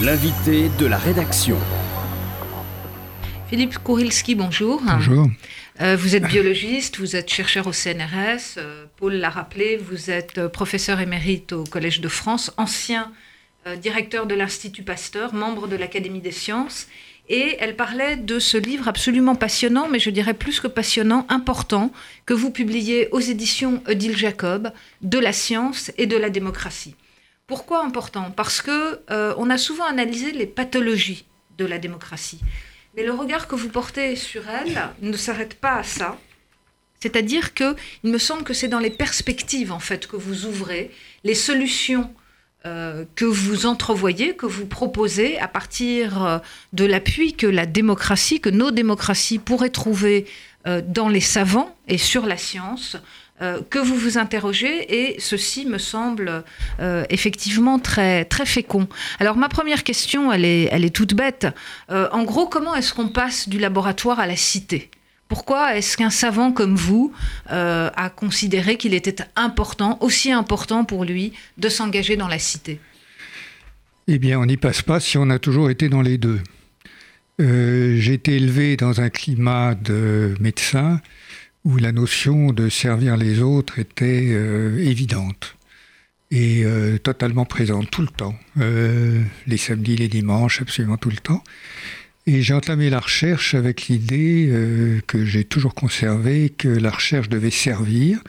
L'invité de la rédaction. Philippe Kourilski, bonjour. Bonjour. Euh, vous êtes biologiste, vous êtes chercheur au CNRS. Euh, Paul l'a rappelé, vous êtes euh, professeur émérite au Collège de France, ancien directeur de l'Institut Pasteur, membre de l'Académie des sciences. Et elle parlait de ce livre absolument passionnant, mais je dirais plus que passionnant, important, que vous publiez aux éditions Odile Jacob, de la science et de la démocratie. Pourquoi important? Parce que on a souvent analysé les pathologies de la démocratie. Mais le regard que vous portez sur elle ne s'arrête pas à ça. C'est-à-dire que il me semble que c'est dans les perspectives en fait que vous ouvrez, les solutions euh, que vous entrevoyez, que vous proposez à partir euh, de l'appui que la démocratie, que nos démocraties pourraient trouver euh, dans les savants et sur la science, que vous vous interrogez et ceci me semble effectivement très, très fécond. Alors ma première question, elle est, elle est toute bête. en gros, comment est-ce qu'on passe du laboratoire à la cité? Pourquoi est-ce qu'un savant comme vous euh, a considéré qu'il était important, aussi important pour lui, de s'engager dans la cité? Eh bien, on n'y passe pas si on a toujours été dans les deux. Euh, j'ai été élevé dans un climat de médecin où la notion de servir les autres était euh, évidente et totalement présente tout le temps, les samedis, les dimanches, absolument tout le temps. Et j'ai entamé la recherche avec l'idée euh, que j'ai toujours conservée que la recherche devait servir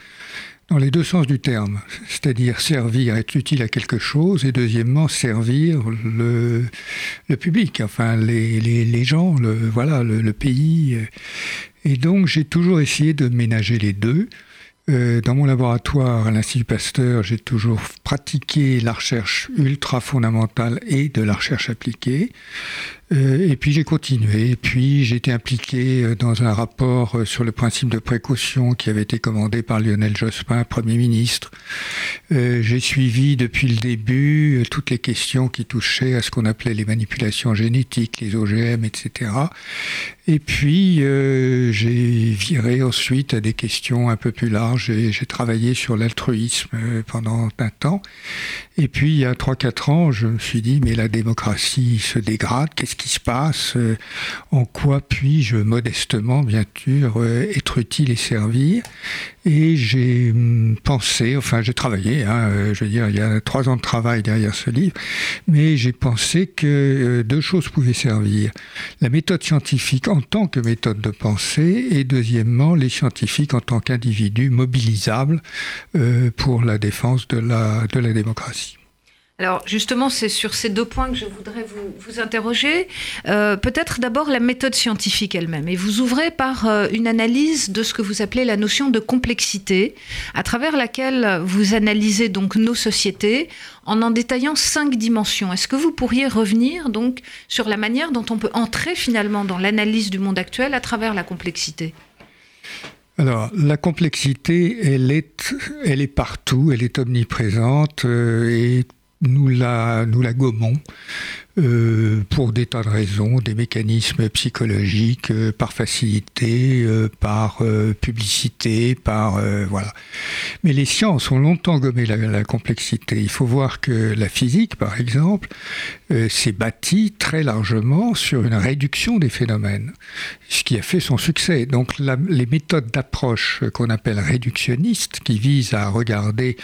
dans les deux sens du terme, c'est-à-dire servir, être utile à quelque chose, et deuxièmement servir le, public, enfin les, gens, le, voilà, le, pays. Et donc j'ai toujours essayé de ménager les deux. Euh, dans mon laboratoire à l'Institut Pasteur, j'ai toujours pratiqué la recherche ultra fondamentale et de la recherche appliquée. Euh, et puis j'ai continué. Et puis j'ai été impliqué euh, dans un rapport euh, sur le principe de précaution qui avait été commandé par Lionel Jospin, Premier ministre. j'ai suivi depuis le début toutes les questions qui touchaient à ce qu'on appelait les manipulations génétiques, les OGM, etc. Et puis j'ai viré ensuite à des questions un peu plus larges. J'ai travaillé sur l'altruisme pendant un temps. Et puis il y a 3-4 ans, je me suis dit, mais la démocratie se dégrade. Qui se passe, euh, en quoi puis-je modestement, bien sûr, euh, être utile et servir. Et j'ai hum, pensé, enfin j'ai travaillé, hein, euh, je veux dire, il y a trois ans de travail derrière ce livre, mais j'ai pensé que deux choses pouvaient servir. La méthode scientifique en tant que méthode de pensée, et deuxièmement, les scientifiques en tant qu'individus mobilisables pour la défense de la, de la démocratie. Alors justement, c'est sur ces deux points que je voudrais vous, interroger. Euh, peut-être d'abord la méthode scientifique elle-même. Et vous ouvrez par euh, une analyse de ce que vous appelez la notion de complexité, à travers laquelle vous analysez donc nos sociétés en en détaillant cinq dimensions. Est-ce que vous pourriez revenir donc sur la manière dont on peut entrer finalement dans l'analyse du monde actuel à travers la complexité? Alors, la complexité, elle est, partout, elle est omniprésente euh, nous la, nous la gommons euh, pour des tas de raisons, des mécanismes psychologiques, euh, par facilité, euh, par publicité, par voilà. Mais les sciences ont longtemps gommé la, complexité. Il faut voir que la physique, par exemple, s'est bâtie très largement sur une réduction des phénomènes, ce qui a fait son succès. Donc les méthodes d'approche qu'on appelle réductionnistes, qui visent à regarder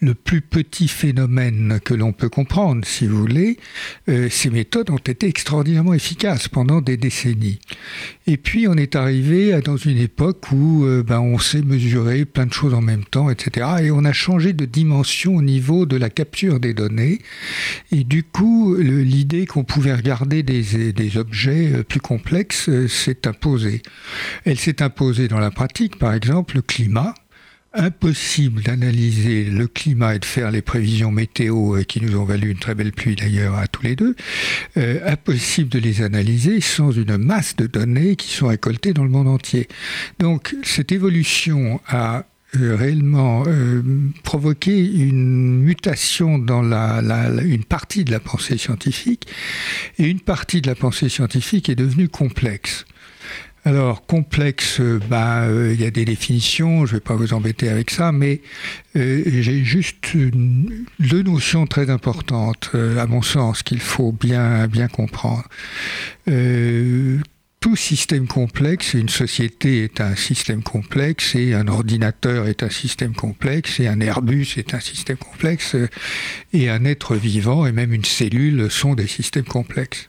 le plus petit phénomène que l'on peut comprendre, si vous voulez, ces méthodes ont été extraordinairement efficaces pendant des décennies. Et puis on est arrivé dans une époque où euh, ben, on sait mesurer plein de choses en même temps, etc. Et on a changé de dimension au niveau de la capture des données. Et du coup, l'idée qu'on pouvait regarder des, objets euh, plus complexes euh, s'est imposée. Elle s'est imposée dans la pratique, par exemple, le climat impossible d'analyser le climat et de faire les prévisions météo euh, qui nous ont valu une très belle pluie d'ailleurs à tous les deux, euh, impossible de les analyser sans une masse de données qui sont récoltées dans le monde entier. Donc cette évolution a euh, réellement provoqué une mutation dans la, une partie de la pensée scientifique et une partie de la pensée scientifique est devenue complexe. Alors, complexe, ben, il y a des définitions, je ne vais pas vous embêter avec ça, mais j'ai juste deux notions très importantes, à mon sens, qu'il faut bien, bien comprendre tout système complexe, une société est un système complexe, et un ordinateur est un système complexe, et un Airbus est un système complexe, et un être vivant, et même une cellule sont des systèmes complexes.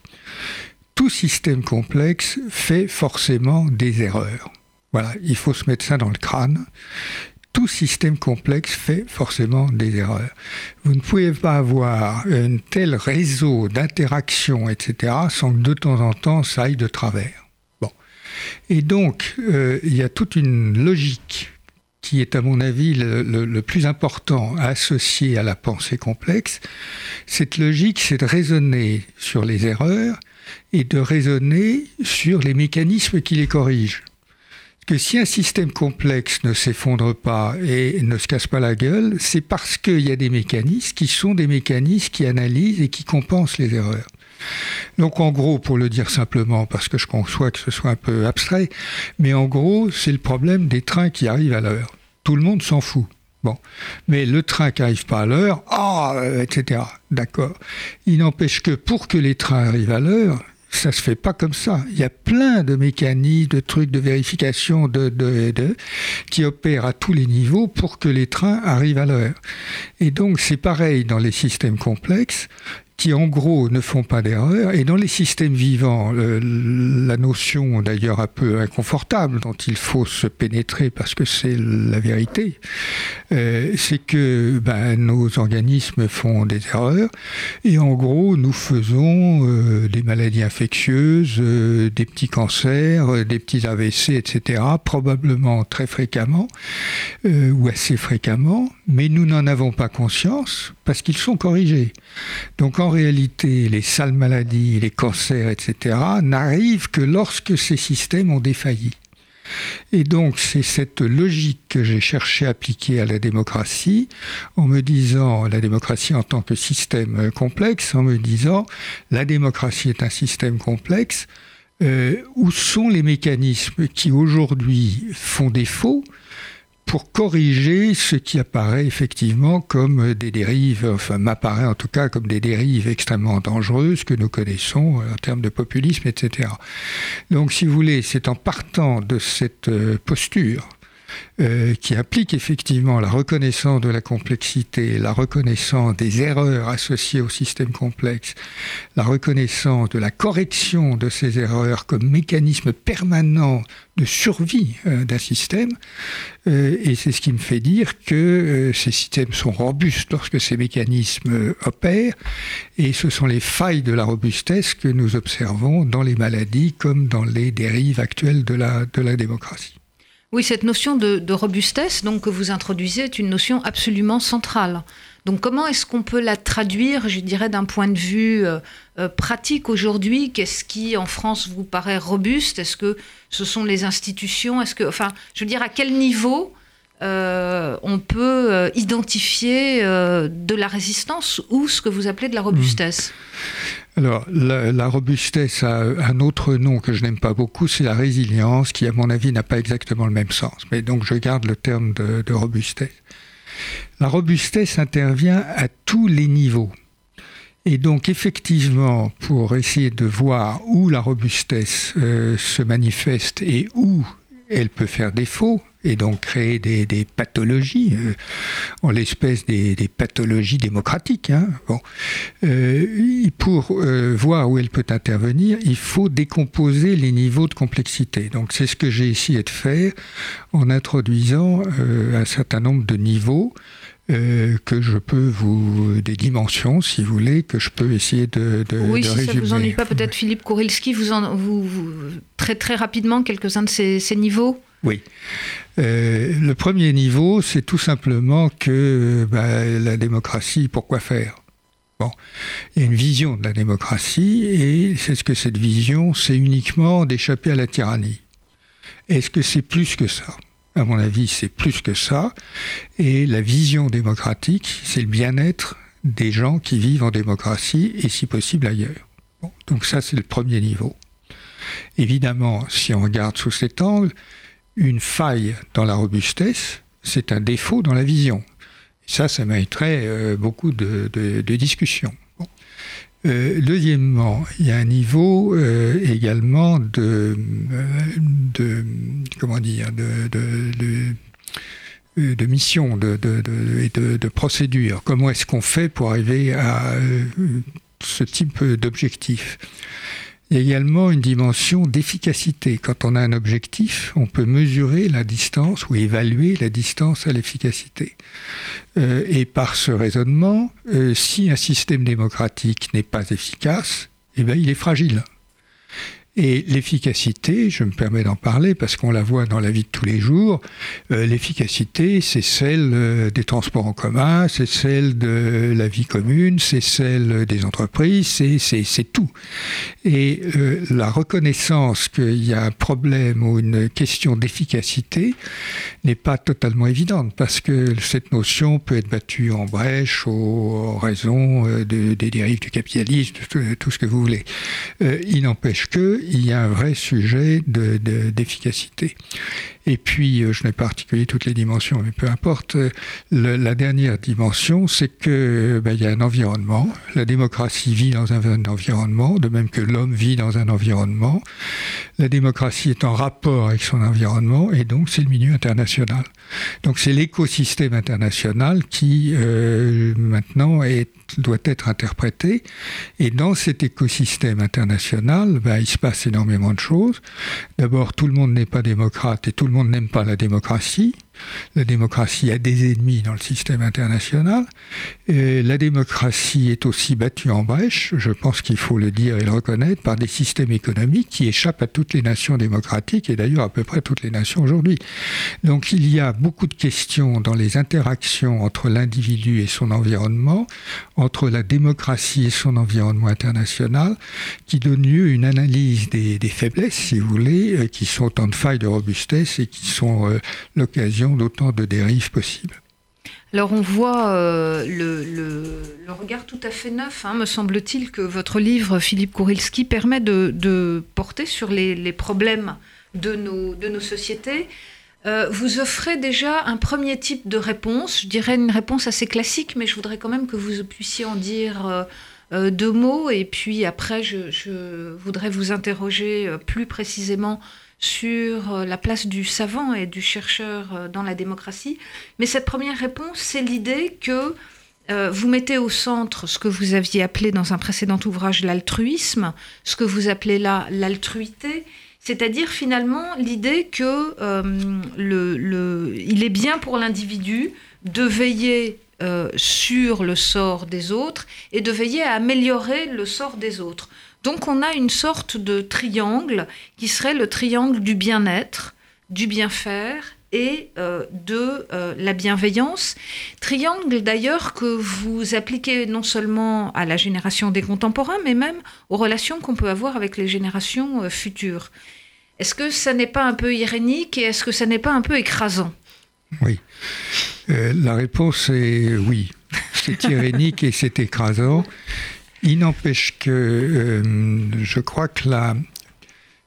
Tout système complexe fait forcément des erreurs. Voilà, il faut se mettre ça dans le crâne. Tout système complexe fait forcément des erreurs. Vous ne pouvez pas avoir un tel réseau d'interactions, etc., sans que de temps en temps ça aille de travers. Et donc, euh, il y a toute une logique qui est à mon avis le, plus important à à la pensée complexe. Cette logique, c'est de raisonner sur les erreurs et de raisonner sur les mécanismes qui les corrigent. Que si un système complexe ne s'effondre pas et ne se casse pas la gueule, c'est parce qu'il y a des mécanismes qui sont des mécanismes qui analysent et qui compensent les erreurs. Donc en gros, pour le dire simplement, parce que je conçois que ce soit un peu abstrait, mais en gros, c'est le problème des trains qui arrivent à l'heure. Tout le monde s'en fout. Bon, mais le train qui n'arrive pas à l'heure, ah, euh, etc. D'accord. Il n'empêche que pour que les trains arrivent à l'heure, ça se fait pas comme ça. Il y a plein de mécanismes, de trucs de vérification, de, de, de, qui opèrent à tous les niveaux pour que les trains arrivent à l'heure. Et donc c'est pareil dans les systèmes complexes qui en gros ne font pas d'erreur. Et dans les systèmes vivants, la notion d'ailleurs un peu inconfortable dont il faut se pénétrer parce que c'est la vérité, euh, c'est que ben, nos organismes font des erreurs et en gros nous faisons euh, des maladies infectieuses, euh, des petits cancers, des petits AVC, etc. probablement très fréquemment ou assez fréquemment, mais nous n'en avons pas conscience parce qu'ils sont corrigés. Donc en réalité, les sales maladies, les cancers, etc., n'arrivent que lorsque ces systèmes ont défailli. Et donc c'est cette logique que j'ai cherché à appliquer à la démocratie, en me disant, la démocratie en tant que système complexe, en me disant, la démocratie est un système complexe, euh, où sont les mécanismes qui aujourd'hui font défaut pour corriger ce qui apparaît effectivement comme des dérives, enfin m'apparaît en tout cas comme des dérives extrêmement dangereuses que nous connaissons en termes de populisme, etc. Donc si vous voulez, c'est en partant de cette euh, posture euh, qui implique effectivement la reconnaissance de la complexité, la reconnaissance des erreurs associées au système complexe, la reconnaissance de la correction de ces erreurs comme mécanisme permanent de survie euh, d'un système. Euh, et c'est ce qui me fait dire que ces systèmes sont robustes lorsque ces mécanismes opèrent. Et ce sont les failles de la robustesse que nous observons dans les maladies comme dans les dérives actuelles de la, de la démocratie. Oui, cette notion de, robustesse donc, que vous introduisez est une notion absolument centrale. Donc comment est-ce qu'on peut la traduire, je dirais, d'un point de vue euh, euh, pratique aujourd'hui? Qu'est-ce qui, en France, vous paraît robuste? Est-ce que ce sont les institutions? Est-ce que, enfin, je veux dire, à quel niveau euh, on peut identifier de la résistance ou ce que vous appelez de la robustesse? Alors, la, robustesse a un autre nom que je n'aime pas beaucoup, c'est la résilience, qui, à mon avis, n'a pas exactement le même sens. Mais donc, je garde le terme de, robustesse. La robustesse intervient à tous les niveaux. Et donc, effectivement, pour essayer de voir où la robustesse euh, se manifeste et où elle peut faire défaut et donc créer des, pathologies, euh, en l'espèce des, pathologies démocratiques. Hein. Bon. Euh, pour euh, voir où elle peut intervenir, il faut décomposer les niveaux de complexité. Donc c'est ce que j'ai essayé de faire en introduisant un certain nombre de niveaux. que je peux vous des dimensions, si vous voulez, que je peux essayer de, de oui, si ça vous ennuie pas, peut-être Philippe Kourilski, vous, en, vous, très très rapidement quelques-uns de ces, niveaux? Oui. Euh, le premier niveau, c'est tout simplement que bah, la démocratie, pourquoi faire? Bon, il y a une vision de la démocratie et c'est ce que cette vision, c'est uniquement d'échapper à la tyrannie. Est-ce que c'est plus que ça? À mon avis, c'est plus que ça. Et la vision démocratique, c'est le bien-être des gens qui vivent en démocratie et si possible ailleurs. donc ça, c'est le premier niveau. Évidemment, si on regarde sous cet angle, une faille dans la robustesse, c'est un défaut dans la vision. Ça, ça mériterait euh, beaucoup de, discussions. Euh, deuxièmement, il y a un niveau euh, également de, de, mission de, et de, procédure. Comment est-ce qu'on fait pour arriver à ce type d'objectif? Il y a également une dimension d'efficacité. Quand on a un objectif, on peut mesurer la distance ou évaluer la distance à l'efficacité. Euh, et par ce raisonnement, euh, si un système démocratique n'est pas efficace, eh bien, il est fragile. Et l'efficacité, je me permets d'en parler parce qu'on la voit dans la vie de tous les jours, euh, l'efficacité, c'est celle euh, des transports en commun, c'est celle de la vie commune, c'est celle des entreprises, c'est tout. Et euh, la reconnaissance qu'il y a un problème ou une question d'efficacité n'est pas totalement évidente parce que cette notion peut être battue en brèche en raison des dérives du capitalisme, tout ce que vous voulez. il n'empêche que il y a un vrai sujet d'efficacité. Et puis, euh, je n'ai pas articulé toutes les dimensions, mais peu importe. Euh, la dernière dimension, c'est que ben, il y a un environnement. La démocratie vit dans un, environnement, de même que l'homme vit dans un environnement. La démocratie est en rapport avec son environnement, et donc c'est le milieu international. Donc c'est l'écosystème international qui euh, maintenant doit être interprété. Et dans cet écosystème international, ben, il se passe énormément de choses. D'abord, tout le monde n'est pas démocrate et tout monde n'aime pas la démocratie. La démocratie a des ennemis dans le système international. Et la démocratie est aussi battue en brèche, je pense qu'il faut le dire et le reconnaître, par des systèmes économiques qui échappent à toutes les nations démocratiques et d'ailleurs à peu près toutes les nations aujourd'hui. Donc il y a beaucoup de questions dans les interactions entre l'individu et son environnement, entre la démocratie et son environnement international, qui donnent lieu à une analyse des, faiblesses, si vous voulez, euh, qui sont en faille de robustesse et qui sont euh, l'occasion d'autant de dérives possibles. Alors on voit euh, le, regard tout à fait neuf, hein, me semble-t-il, que votre livre, Philippe Kourilski, permet de, porter sur les, problèmes de nos, sociétés. Euh, vous offrez déjà un premier type de réponse, je dirais une réponse assez classique, mais je voudrais quand même que vous puissiez en dire euh, deux mots, et puis après je voudrais vous interroger plus précisément sur euh, la place du savant et du chercheur euh, dans la démocratie. Mais cette première réponse, c'est l'idée que euh, vous mettez au centre ce que vous aviez appelé dans un précédent ouvrage l'altruisme, ce que vous appelez là l'altruité, c'est-à-dire finalement l'idée que le, il est bien pour l'individu de veiller sur le sort des autres et de veiller à améliorer le sort des autres. Donc on a une sorte de triangle qui serait le triangle du bien-être, du bien-faire et euh, de euh, la bienveillance. Triangle d'ailleurs que vous appliquez non seulement à la génération des contemporains, mais même aux relations qu'on peut avoir avec les générations euh, futures. Est-ce que ça n'est pas un peu irénique et est-ce que ça n'est pas un peu écrasant? Oui. la réponse est oui. C'est irénique et c'est écrasant. Il n'empêche que euh, je crois que la,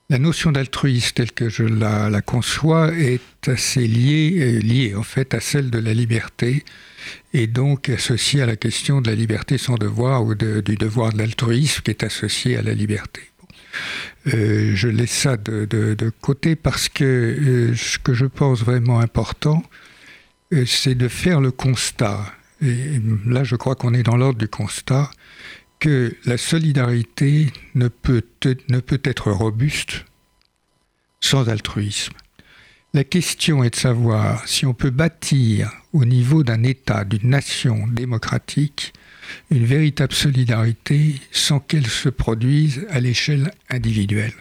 la notion d'altruisme telle que je la, conçois est assez liée, euh, liée en fait à celle de la liberté et donc associée à la question de la liberté sans devoir ou du devoir de l'altruisme qui est associé à la liberté. Euh, je laisse ça de, de, côté parce que ce que je pense vraiment important, c'est de faire le constat. Et là, je crois qu'on est dans l'ordre du constat que la solidarité ne peut, être robuste sans altruisme. La question est de savoir si on peut bâtir au niveau d'un État, d'une nation démocratique, une véritable solidarité sans qu'elle se produise à l'échelle individuelle.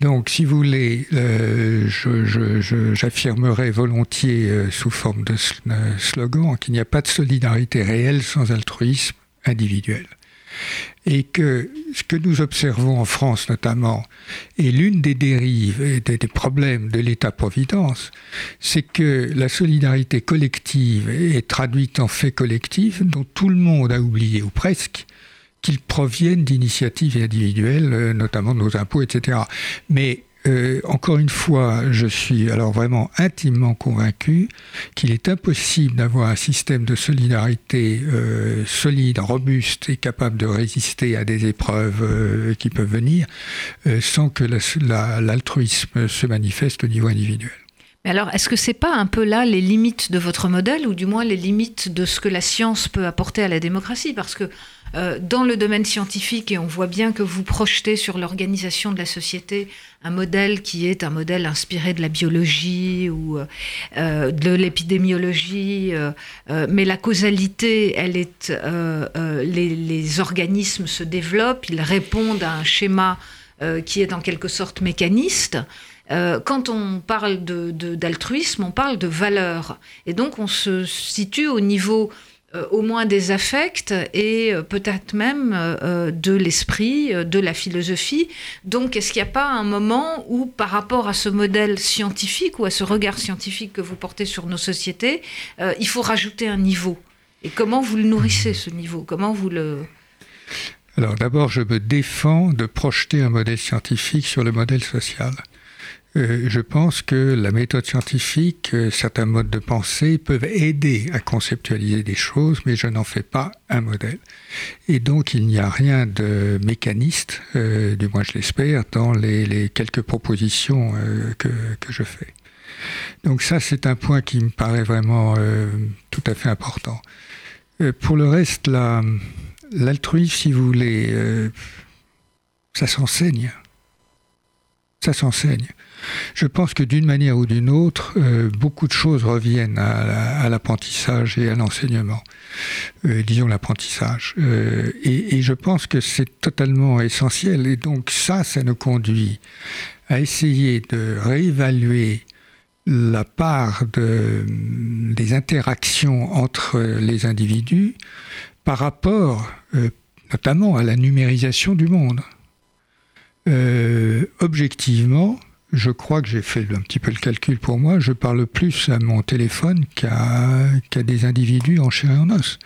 Donc, si vous voulez, euh, j'affirmerai volontiers euh, sous forme de euh, slogan qu'il n'y a pas de solidarité réelle sans altruisme individuel et que ce que nous observons en France notamment est l'une des dérives et des, problèmes de l'État-providence, c'est que la solidarité collective est traduite en fait collectif dont tout le monde a oublié, ou presque, qu'ils proviennent d'initiatives individuelles, notamment de nos impôts, etc. Mais euh, encore une fois, je suis alors vraiment intimement convaincu qu'il est impossible d'avoir un système de solidarité euh, solide, robuste et capable de résister à des épreuves euh, qui peuvent venir sans que l'altruisme se manifeste au niveau individuel. Mais alors, est-ce que c'est pas un peu là les limites de votre modèle, ou du moins les limites de ce que la science peut apporter à la démocratie? Parce que dans le domaine scientifique, et on voit bien que vous projetez sur l'organisation de la société un modèle qui est un modèle inspiré de la biologie ou euh, de l'épidémiologie, euh, mais la causalité, elle est, les, organismes se développent, ils répondent à un schéma qui est en quelque sorte mécaniste. Euh, quand on parle d'altruisme, on parle de valeur. Et donc on se situe au niveau euh, au moins des affects et euh, peut-être même de l'esprit, de la philosophie. Donc est-ce qu'il n'y a pas un moment où par rapport à ce modèle scientifique ou à ce regard scientifique que vous portez sur nos sociétés, il faut rajouter un niveau? Et comment vous le nourrissez ce niveau? Comment vous le... Alors d'abord, je me défends de projeter un modèle scientifique sur le modèle social. Euh, je pense que la méthode scientifique, euh, certains modes de pensée peuvent aider à conceptualiser des choses, mais je n'en fais pas un modèle. Et donc il n'y a rien de mécaniste, euh, du moins je l'espère, dans les, quelques propositions que, que, je fais. Donc ça, c'est un point qui me paraît vraiment tout à fait important. pour le reste, l'altruisme, si vous voulez, ça s'enseigne. Ça s'enseigne. Je pense que d'une manière ou d'une autre, euh, beaucoup de choses reviennent à, l'apprentissage et à l'enseignement. Euh, disons l'apprentissage. Euh, et, je pense que c'est totalement essentiel. Et donc ça, ça nous conduit à essayer de réévaluer la part de, des interactions entre les individus par rapport notamment à la numérisation du monde. objectivement, je crois que j'ai fait un petit peu le calcul pour moi, je parle plus à mon téléphone qu'à des individus en chair et en os.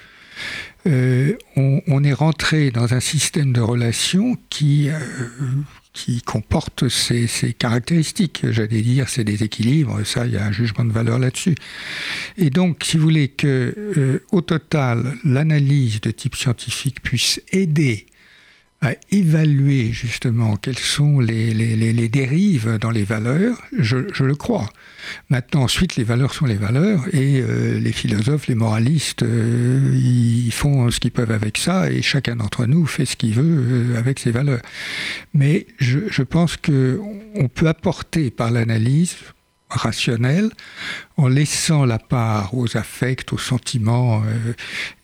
Euh, on, est rentré dans un système de relations qui, euh, qui comporte ces, caractéristiques. J'allais dire, c'est des équilibres, ça, il y a un jugement de valeur là-dessus. Et donc, si vous voulez que, euh, au total, l'analyse de type scientifique puisse aider à évaluer justement quelles sont les, les, dérives dans les valeurs, je, le crois. Maintenant, ensuite, les valeurs sont les valeurs et euh, les philosophes, les moralistes, euh, ils font ce qu'ils peuvent avec ça et chacun d'entre nous fait ce qu'il veut euh, avec ses valeurs. Mais je, je pense qu'on peut apporter par l'analyse rationnelle en laissant la part aux affects, aux sentiments, euh,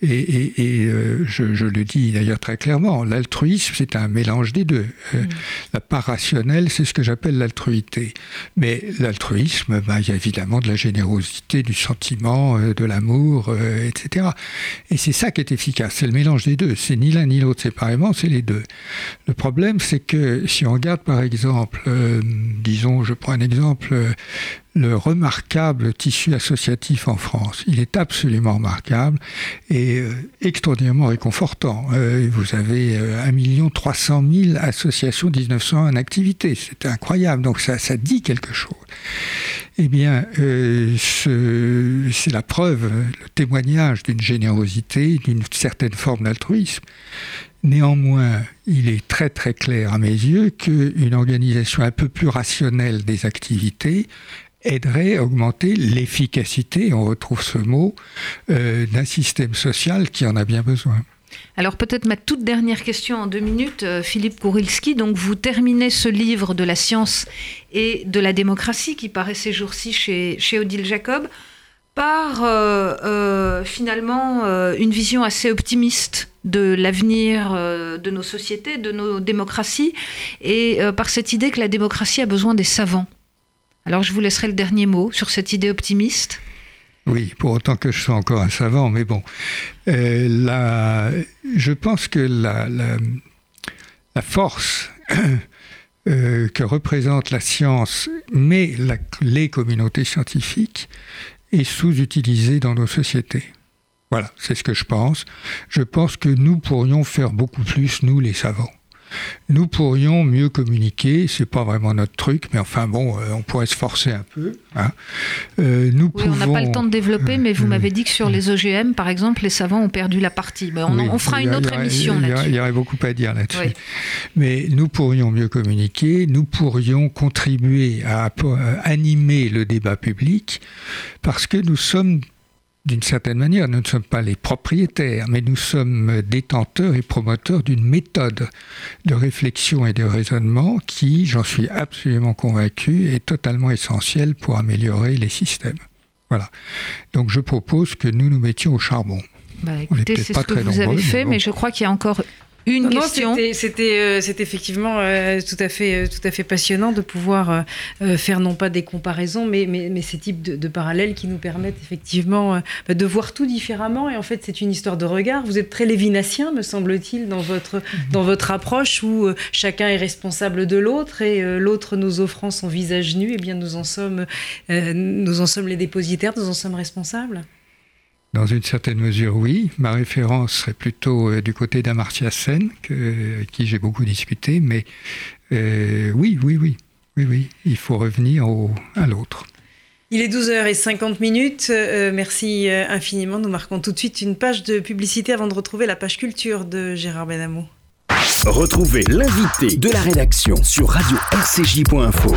et, euh, je, le dis d'ailleurs très clairement, l'altruisme c'est un mélange des deux. Euh, mm. La part rationnelle c'est ce que j'appelle l'altruité. Mais l'altruisme, bah, il y a évidemment de la générosité, du sentiment, de l'amour, etc. Et c'est ça qui est efficace, c'est le mélange des deux. C'est ni l'un ni l'autre séparément, c'est les deux. Le problème c'est que si on regarde par exemple, disons, je prends un exemple, le remarquable tissu associatif en France. Il est absolument remarquable et euh, extraordinairement réconfortant. Euh, vous avez 1 300 000 associations 1900 en activité. C'est incroyable. Donc ça, ça dit quelque chose. Eh bien, euh, c'est la preuve, le témoignage d'une générosité, d'une certaine forme d'altruisme. Néanmoins, il est très très clair à mes yeux qu'une organisation un peu plus rationnelle des activités aiderait à augmenter l'efficacité, on retrouve ce mot, euh, d'un système social qui en a bien besoin. Alors peut-être ma toute dernière question en deux minutes, euh, Philippe Kourilski. Donc vous terminez ce livre de la science et de la démocratie qui paraît ces jours-ci chez, chez Odile Jacob par euh, finalement une vision assez optimiste de l'avenir de nos sociétés, de nos démocraties, et par cette idée que la démocratie a besoin des savants. Alors je vous laisserai le dernier mot sur cette idée optimiste. Oui, pour autant que je sois encore un savant, mais bon. Euh, je pense que la, force euh, que représente la science, mais les communautés scientifiques, est sous-utilisée dans nos sociétés. Voilà, c'est ce que je pense. Je pense que nous pourrions faire beaucoup plus, nous les savants. Nous pourrions mieux communiquer, c'est pas vraiment notre truc, mais enfin bon, euh, on pourrait se forcer un peu. Hein. Euh, nous oui, on n'a pas le temps de développer, mais vous euh, m'avez dit que sur les OGM, par exemple, les savants ont perdu la partie. on, fera une autre émission là-dessus. Il y aurait beaucoup à dire là-dessus. Mais nous pourrions mieux communiquer, nous pourrions contribuer à animer le débat public, parce que nous sommes d'une certaine manière, nous ne sommes pas les propriétaires, mais nous sommes détenteurs et promoteurs d'une méthode de réflexion et de raisonnement qui, j'en suis absolument convaincu, est totalement essentielle pour améliorer les systèmes. Voilà. Donc je propose que nous nous mettions au charbon. Bah, écoutez, c'est ce que vous avez fait, mais, je crois qu'il y a encore une question. C'était euh, effectivement euh, tout, à fait, euh, tout à fait passionnant de pouvoir faire non pas des comparaisons, mais, mais, mais ces types de, parallèles qui nous permettent effectivement bah, de voir tout différemment. Et en fait, c'est une histoire de regard. Vous êtes très lévinassien, me semble-t-il, dans votre, mhm. dans votre approche où chacun est responsable de l'autre et l'autre nous offrant son visage nu, et eh bien nous en sommes, nous en sommes les dépositaires, nous en sommes responsables. Dans une certaine mesure, oui. Ma référence serait plutôt euh, du côté d'Amartya Sen, que, qui j'ai beaucoup discuté, mais euh, oui, oui, oui, oui, oui, il faut revenir au, à l'autre. Il est 12h50 minutes. Euh, merci infiniment. Nous marquons tout de suite une page de publicité avant de retrouver la page culture de Gérard Benamou. Retrouvez l'invité de la rédaction sur radio-rcj.info.